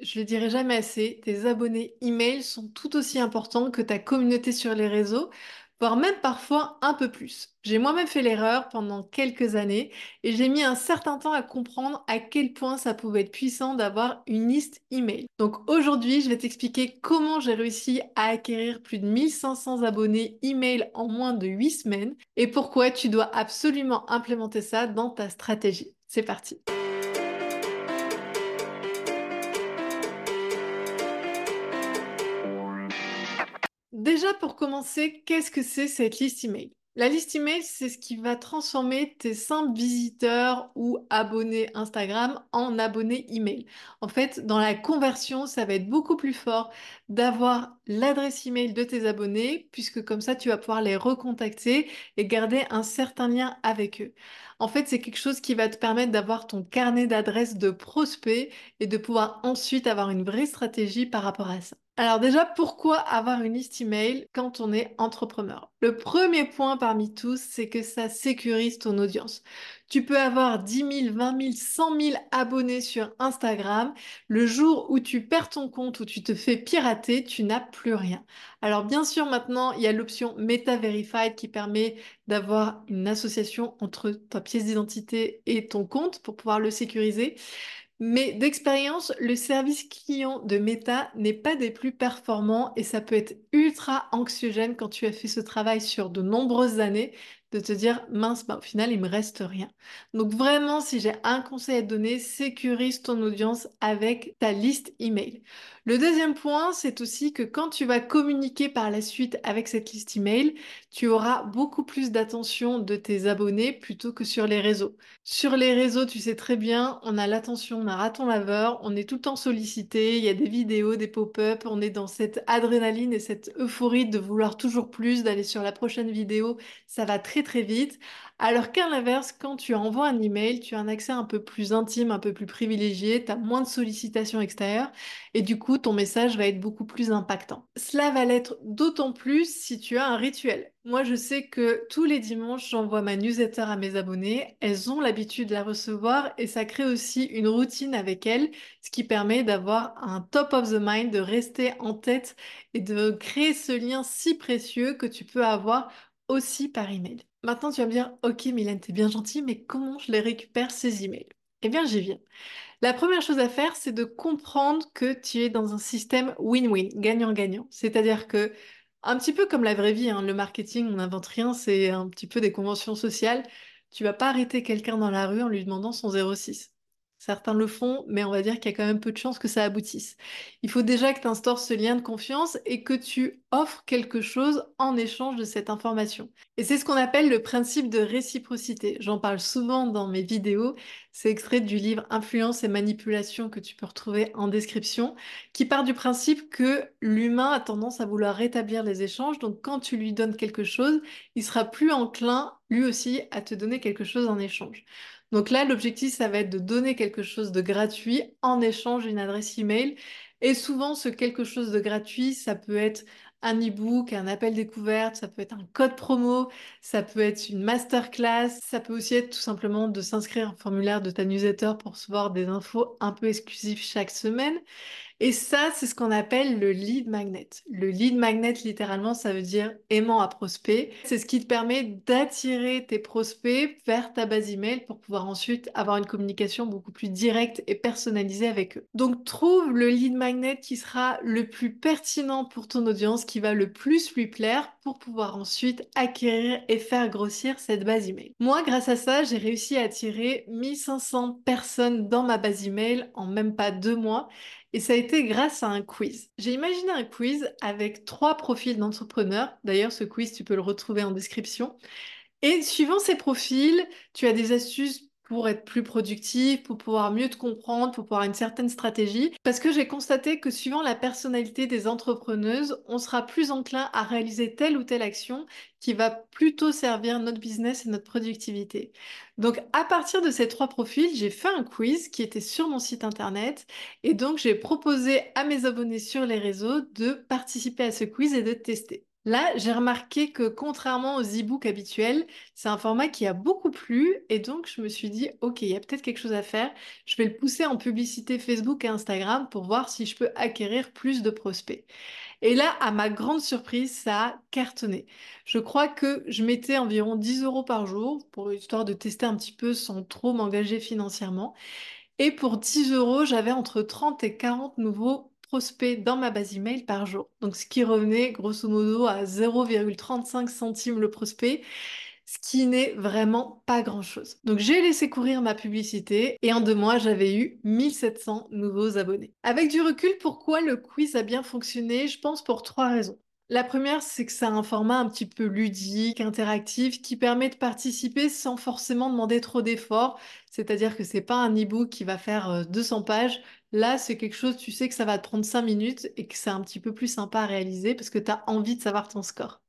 Je le dirai jamais assez, tes abonnés email sont tout aussi importants que ta communauté sur les réseaux, voire même parfois un peu plus. J'ai moi-même fait l'erreur pendant quelques années et j'ai mis un certain temps à comprendre à quel point ça pouvait être puissant d'avoir une liste email. Donc aujourd'hui, je vais t'expliquer comment j'ai réussi à acquérir plus de 1500 abonnés email en moins de 8 semaines et pourquoi tu dois absolument implémenter ça dans ta stratégie. C'est parti. Déjà, pour commencer, qu'est-ce que c'est cette liste email? La liste email, c'est ce qui va transformer tes simples visiteurs ou abonnés Instagram en abonnés email. En fait, dans la conversion, ça va être beaucoup plus fort d'avoir l'adresse email de tes abonnés, puisque comme ça, tu vas pouvoir les recontacter et garder un certain lien avec eux. En fait, c'est quelque chose qui va te permettre d'avoir ton carnet d'adresses de prospects et de pouvoir ensuite avoir une vraie stratégie par rapport à ça. Alors déjà, pourquoi avoir une liste email quand on est entrepreneur? Le premier point parmi tous, c'est que ça sécurise ton audience. Tu peux avoir 10 000, 20 000, 100 000 abonnés sur Instagram. Le jour où tu perds ton compte, où tu te fais pirater, tu n'as plus rien. Alors bien sûr, maintenant, il y a l'option Meta Verified qui permet d'avoir une association entre ta pièce d'identité et ton compte pour pouvoir le sécuriser. Mais d'expérience, le service client de Meta n'est pas des plus performants et ça peut être ultra anxiogène quand tu as fait ce travail sur de nombreuses années de te dire mince, bah, au final, il me reste rien. Donc vraiment, si j'ai un conseil à te donner, sécurise ton audience avec ta liste email. Le deuxième point, c'est aussi que quand tu vas communiquer par la suite avec cette liste email, tu auras beaucoup plus d'attention de tes abonnés plutôt que sur les réseaux. Sur les réseaux, tu sais très bien, on a l'attention d'un raton laveur, on est tout le temps sollicité, il y a des vidéos, des pop-up, on est dans cette adrénaline et cette euphorie de vouloir toujours plus, d'aller sur la prochaine vidéo, ça va très très vite. Alors qu'à l'inverse, quand tu envoies un email, tu as un accès un peu plus intime, un peu plus privilégié, tu as moins de sollicitations extérieures et du coup, ton message va être beaucoup plus impactant. Cela va l'être d'autant plus si tu as un rituel. Moi, je sais que tous les dimanches, j'envoie ma newsletter à mes abonnés. Elles ont l'habitude de la recevoir et ça crée aussi une routine avec elles, ce qui permet d'avoir un top of the mind, de rester en tête et de créer ce lien si précieux que tu peux avoir aussi par email. Maintenant, tu vas me dire, ok, Mylène, t'es bien gentille, mais comment je les récupère ces emails? Eh bien, j'y viens. La première chose à faire, c'est de comprendre que tu es dans un système win-win, gagnant-gagnant. C'est-à-dire que, un petit peu comme la vraie vie, hein, le marketing, on n'invente rien, c'est un petit peu des conventions sociales. Tu vas pas arrêter quelqu'un dans la rue en lui demandant son 06. Certains le font, mais on va dire qu'il y a quand même peu de chances que ça aboutisse. Il faut déjà que tu instaures ce lien de confiance et que tu offres quelque chose en échange de cette information. Et c'est ce qu'on appelle le principe de réciprocité. J'en parle souvent dans mes vidéos. C'est extrait du livre Influence et manipulation que tu peux retrouver en description, qui part du principe que l'humain a tendance à vouloir rétablir les échanges. Donc quand tu lui donnes quelque chose, il sera plus enclin, lui aussi, à te donner quelque chose en échange. Donc là, l'objectif, ça va être de donner quelque chose de gratuit en échange d'une adresse email. Et souvent, ce quelque chose de gratuit, ça peut être un e-book, un appel découverte, ça peut être un code promo, ça peut être une masterclass, ça peut aussi être tout simplement de s'inscrire un formulaire de ta newsletter pour recevoir des infos un peu exclusives chaque semaine. Et ça, c'est ce qu'on appelle le lead magnet. Le lead magnet, littéralement, ça veut dire aimant à prospect. C'est ce qui te permet d'attirer tes prospects vers ta base email pour pouvoir ensuite avoir une communication beaucoup plus directe et personnalisée avec eux. Donc, trouve le lead magnet qui sera le plus pertinent pour ton audience, qui va le plus lui plaire pour pouvoir ensuite acquérir et faire grossir cette base email. Moi, grâce à ça, j'ai réussi à attirer 1500 personnes dans ma base email en même pas deux mois et ça a été grâce à un quiz. J'ai imaginé un quiz avec trois profils d'entrepreneurs. D'ailleurs, ce quiz, tu peux le retrouver en description. Et suivant ces profils, tu as des astuces pour être plus productif, pour pouvoir mieux te comprendre, pour pouvoir une certaine stratégie. Parce que j'ai constaté que suivant la personnalité des entrepreneuses, on sera plus enclin à réaliser telle ou telle action qui va plutôt servir notre business et notre productivité. Donc à partir de ces trois profils, j'ai fait un quiz qui était sur mon site internet et donc j'ai proposé à mes abonnés sur les réseaux de participer à ce quiz et de tester. Là, j'ai remarqué que contrairement aux e-books habituels, c'est un format qui a beaucoup plu et donc je me suis dit, ok, il y a peut-être quelque chose à faire. Je vais le pousser en publicité Facebook et Instagram pour voir si je peux acquérir plus de prospects. Et là, à ma grande surprise, ça a cartonné. Je crois que je mettais environ 10 euros par jour pour histoire de tester un petit peu sans trop m'engager financièrement. Et pour 10 euros, j'avais entre 30 et 40 nouveaux prospects dans ma base email par jour. Donc, ce qui revenait grosso modo à 0,35 centimes le prospect, ce qui n'est vraiment pas grand-chose. Donc, j'ai laissé courir ma publicité et en deux mois, j'avais eu 1700 nouveaux abonnés. Avec du recul, pourquoi le quiz a bien fonctionné? Je pense pour trois raisons. La première, c'est que ça a un format un petit peu ludique, interactif, qui permet de participer sans forcément demander trop d'efforts. C'est-à-dire que c'est pas un e-book qui va faire 200 euh, pages. Là, c'est quelque chose, tu sais que ça va te prendre 5 minutes et que c'est un petit peu plus sympa à réaliser parce que tu as envie de savoir ton score.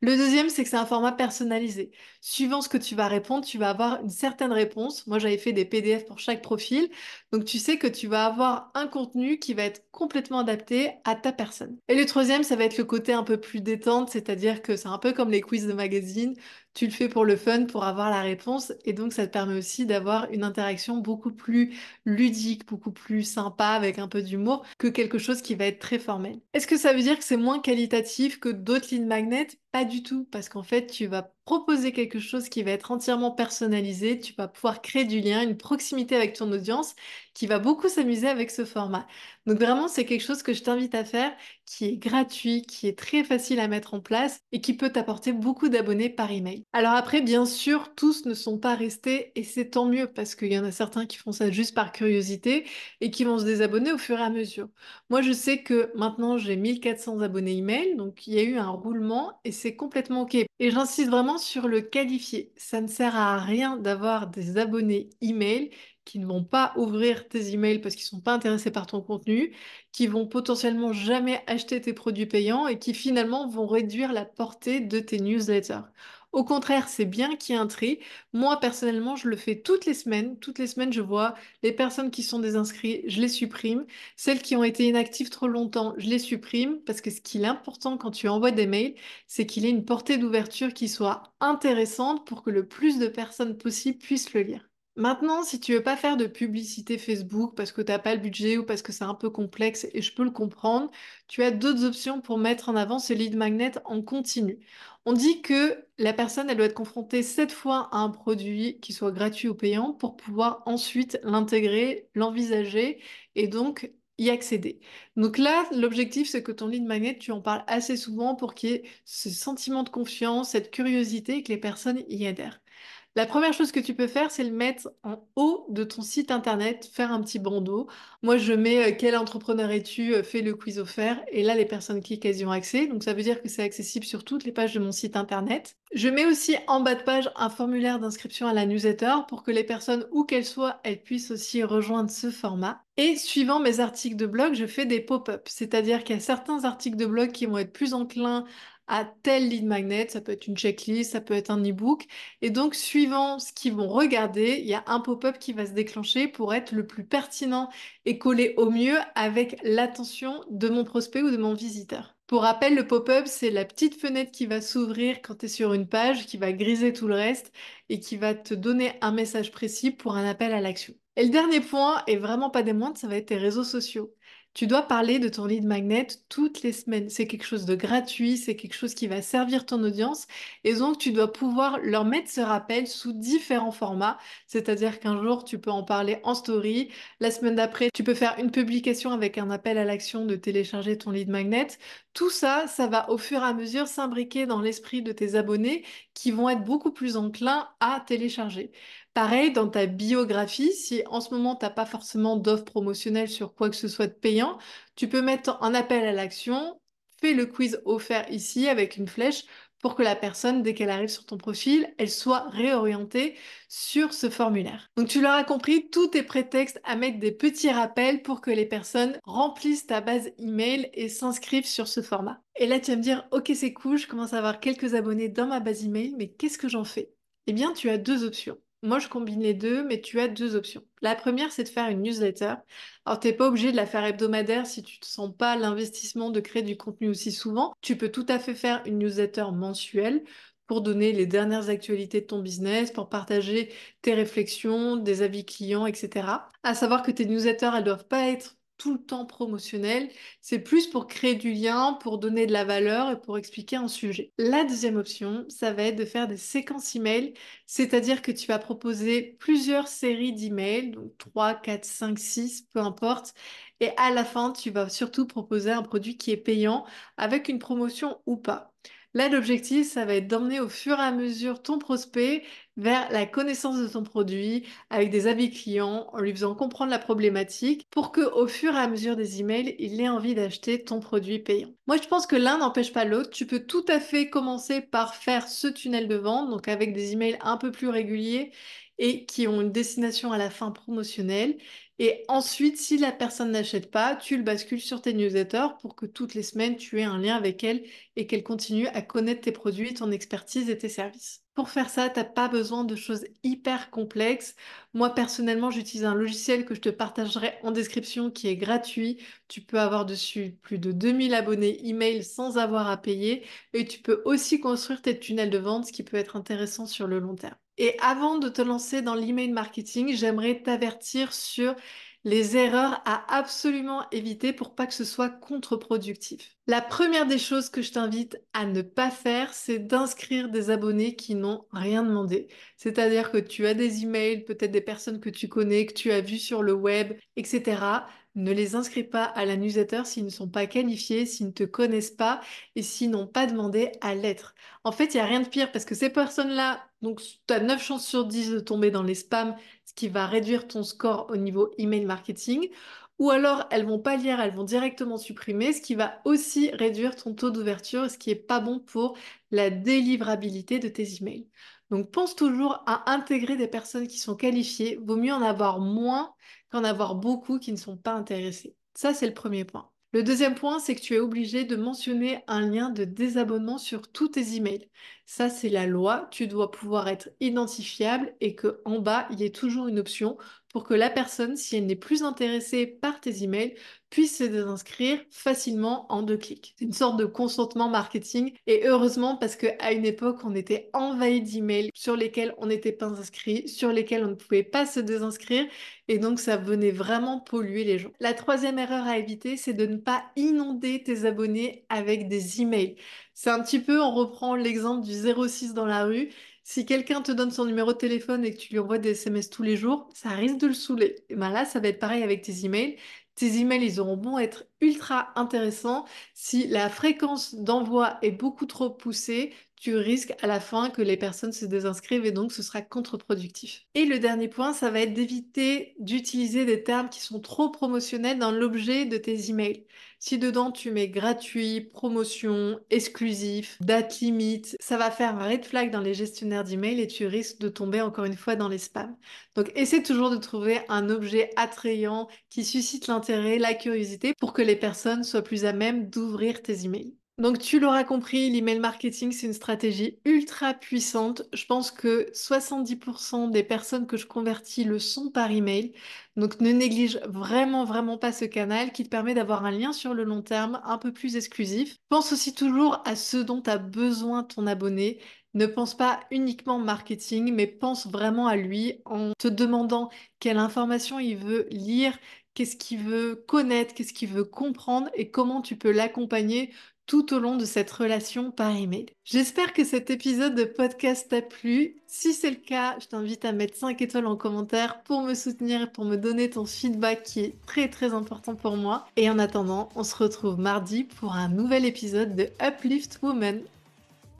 Le deuxième, c'est que c'est un format personnalisé. Suivant ce que tu vas répondre, tu vas avoir une certaine réponse. Moi, j'avais fait des PDF pour chaque profil. Donc, tu sais que tu vas avoir un contenu qui va être complètement adapté à ta personne. Et le troisième, ça va être le côté un peu plus détente, c'est-à-dire que c'est un peu comme les quiz de magazine. Tu le fais pour le fun, pour avoir la réponse. Et donc, ça te permet aussi d'avoir une interaction beaucoup plus ludique, beaucoup plus sympa, avec un peu d'humour, que quelque chose qui va être très formel. Est-ce que ça veut dire que c'est moins qualitatif que d'autres lignes magnets Pas du tout, parce qu'en fait, tu vas proposer quelque chose qui va être entièrement personnalisé, tu vas pouvoir créer du lien, une proximité avec ton audience qui va beaucoup s'amuser avec ce format. Donc vraiment, c'est quelque chose que je t'invite à faire, qui est gratuit, qui est très facile à mettre en place et qui peut t'apporter beaucoup d'abonnés par email. Alors après, bien sûr, tous ne sont pas restés et c'est tant mieux parce qu'il y en a certains qui font ça juste par curiosité et qui vont se désabonner au fur et à mesure. Moi, je sais que maintenant j'ai 1400 abonnés email, donc il y a eu un roulement et c'est complètement ok. Et j'insiste vraiment sur le qualifié. Ça ne sert à rien d'avoir des abonnés email qui ne vont pas ouvrir tes emails parce qu'ils ne sont pas intéressés par ton contenu, qui vont potentiellement jamais acheter tes produits payants et qui finalement vont réduire la portée de tes newsletters. Au contraire, c'est bien qu'il y ait un tri. Moi, personnellement, je le fais toutes les semaines. Toutes les semaines, je vois les personnes qui sont désinscrites, je les supprime. Celles qui ont été inactives trop longtemps, je les supprime parce que ce qui est important quand tu envoies des mails, c'est qu'il ait une portée d'ouverture qui soit intéressante pour que le plus de personnes possible puissent le lire. Maintenant, si tu veux pas faire de publicité Facebook parce que tu n'as pas le budget ou parce que c'est un peu complexe et je peux le comprendre, tu as d'autres options pour mettre en avant ce lead magnet en continu. On dit que la personne, elle doit être confrontée sept fois à un produit qui soit gratuit ou payant pour pouvoir ensuite l'intégrer, l'envisager et donc y accéder. Donc là, l'objectif, c'est que ton lead magnet, tu en parles assez souvent pour qu'il y ait ce sentiment de confiance, cette curiosité et que les personnes y adhèrent. La première chose que tu peux faire, c'est le mettre en haut de ton site internet, faire un petit bandeau. Moi, je mets euh, quel entrepreneur es-tu, euh, fais le quiz offert. Et là, les personnes cliquent, elles y ont accès. Donc, ça veut dire que c'est accessible sur toutes les pages de mon site internet. Je mets aussi en bas de page un formulaire d'inscription à la newsletter pour que les personnes, où qu'elles soient, elles puissent aussi rejoindre ce format. Et suivant mes articles de blog, je fais des pop-up. C'est-à-dire qu'il y a certains articles de blog qui vont être plus enclins à tel lead magnet, ça peut être une checklist, ça peut être un e-book. Et donc, suivant ce qu'ils vont regarder, il y a un pop-up qui va se déclencher pour être le plus pertinent et coller au mieux avec l'attention de mon prospect ou de mon visiteur. Pour rappel, le pop-up, c'est la petite fenêtre qui va s'ouvrir quand tu es sur une page, qui va griser tout le reste et qui va te donner un message précis pour un appel à l'action. Et le dernier point, et vraiment pas des moindres, ça va être tes réseaux sociaux. Tu dois parler de ton lead magnet toutes les semaines. C'est quelque chose de gratuit, c'est quelque chose qui va servir ton audience. Et donc, tu dois pouvoir leur mettre ce rappel sous différents formats. C'est-à-dire qu'un jour, tu peux en parler en story. La semaine d'après, tu peux faire une publication avec un appel à l'action de télécharger ton lead magnet. Tout ça, ça va au fur et à mesure s'imbriquer dans l'esprit de tes abonnés qui vont être beaucoup plus enclins à télécharger. Pareil, dans ta biographie, si en ce moment, tu n'as pas forcément d'offre promotionnelle sur quoi que ce soit de payant, tu peux mettre un appel à l'action, fais le quiz offert ici avec une flèche pour que la personne, dès qu'elle arrive sur ton profil, elle soit réorientée sur ce formulaire. Donc tu l'auras compris, tout est prétexte à mettre des petits rappels pour que les personnes remplissent ta base email et s'inscrivent sur ce format. Et là, tu vas me dire, ok, c'est cool, je commence à avoir quelques abonnés dans ma base email, mais qu'est-ce que j'en fais? Eh bien, tu as deux options. Moi, je combine les deux, mais tu as deux options. La première, c'est de faire une newsletter. Alors, tu n'es pas obligé de la faire hebdomadaire si tu ne sens pas l'investissement de créer du contenu aussi souvent. Tu peux tout à fait faire une newsletter mensuelle pour donner les dernières actualités de ton business, pour partager tes réflexions, des avis clients, etc. À savoir que tes newsletters, elles doivent pas être tout le temps promotionnel, c'est plus pour créer du lien, pour donner de la valeur et pour expliquer un sujet. La deuxième option, ça va être de faire des séquences email, c'est-à-dire que tu vas proposer plusieurs séries d'emails, donc 3, 4, 5, 6, peu importe, et à la fin, tu vas surtout proposer un produit qui est payant avec une promotion ou pas. Là, l'objectif, ça va être d'emmener au fur et à mesure ton prospect vers la connaissance de ton produit avec des avis clients, en lui faisant comprendre la problématique pour que au fur et à mesure des emails, il ait envie d'acheter ton produit payant. Moi, je pense que l'un n'empêche pas l'autre. Tu peux tout à fait commencer par faire ce tunnel de vente, donc avec des emails un peu plus réguliers et qui ont une destination à la fin promotionnelle. Et ensuite, si la personne n'achète pas, tu le bascules sur tes newsletters pour que toutes les semaines, tu aies un lien avec elle et qu'elle continue à connaître tes produits, ton expertise et tes services. Pour faire ça, tu n'as pas besoin de choses hyper complexes. Moi, personnellement, j'utilise un logiciel que je te partagerai en description qui est gratuit. Tu peux avoir dessus plus de 2000 abonnés email sans avoir à payer. Et tu peux aussi construire tes tunnels de vente, ce qui peut être intéressant sur le long terme. Et avant de te lancer dans l'email marketing, j'aimerais t'avertir sur les erreurs à absolument éviter pour pas que ce soit contre-productif. La première des choses que je t'invite à ne pas faire, c'est d'inscrire des abonnés qui n'ont rien demandé. C'est-à-dire que tu as des emails, peut-être des personnes que tu connais, que tu as vues sur le web, etc. Ne les inscris pas à la s'ils ne sont pas qualifiés, s'ils ne te connaissent pas et s'ils n'ont pas demandé à l'être. En fait, il n'y a rien de pire parce que ces personnes-là, donc tu as 9 chances sur 10 de tomber dans les spams, qui va réduire ton score au niveau email marketing. Ou alors, elles vont pas lire, elles vont directement supprimer, ce qui va aussi réduire ton taux d'ouverture, ce qui est pas bon pour la délivrabilité de tes emails. Donc, pense toujours à intégrer des personnes qui sont qualifiées. Vaut mieux en avoir moins qu'en avoir beaucoup qui ne sont pas intéressés. Ça, c'est le premier point. Le deuxième point, c'est que tu es obligé de mentionner un lien de désabonnement sur tous tes emails. Ça, c'est la loi. Tu dois pouvoir être identifiable et que en bas, il y ait toujours une option pour que la personne, si elle n'est plus intéressée par tes emails, puisse se désinscrire facilement en deux clics. C'est une sorte de consentement marketing et heureusement parce qu'à une époque, on était envahi d'emails sur lesquels on n'était pas inscrit, sur lesquels on ne pouvait pas se désinscrire et donc ça venait vraiment polluer les gens. La troisième erreur à éviter, c'est de ne pas inonder tes abonnés avec des emails. C'est un petit peu, on reprend l'exemple du 06 dans la rue. Si quelqu'un te donne son numéro de téléphone et que tu lui envoies des SMS tous les jours, ça risque de le saouler. Et ben là, ça va être pareil avec tes emails. Tes emails, ils auront bon être ultra intéressants. Si la fréquence d'envoi est beaucoup trop poussée, tu risques à la fin que les personnes se désinscrivent et donc ce sera contre-productif. Et le dernier point, ça va être d'éviter d'utiliser des termes qui sont trop promotionnels dans l'objet de tes emails. Si dedans tu mets gratuit, promotion, exclusif, date limite, ça va faire un red flag dans les gestionnaires d'emails et tu risques de tomber encore une fois dans les spams. Donc essaie toujours de trouver un objet attrayant qui suscite l'intérêt, la curiosité pour que les personnes soient plus à même d'ouvrir tes emails. Donc tu l'auras compris, l'email marketing, c'est une stratégie ultra puissante. Je pense que 70% des personnes que je convertis le sont par email. Donc ne néglige vraiment, vraiment pas ce canal qui te permet d'avoir un lien sur le long terme un peu plus exclusif. Pense aussi toujours à ce dont a besoin ton abonné. Ne pense pas uniquement marketing, mais pense vraiment à lui en te demandant quelle information il veut lire, qu'est-ce qu'il veut connaître, qu'est-ce qu'il veut comprendre et comment tu peux l'accompagner tout au long de cette relation par email. J'espère que cet épisode de podcast t'a plu. Si c'est le cas, je t'invite à mettre 5 étoiles en commentaire pour me soutenir et pour me donner ton feedback qui est très très important pour moi. Et en attendant, on se retrouve mardi pour un nouvel épisode de Uplift Woman.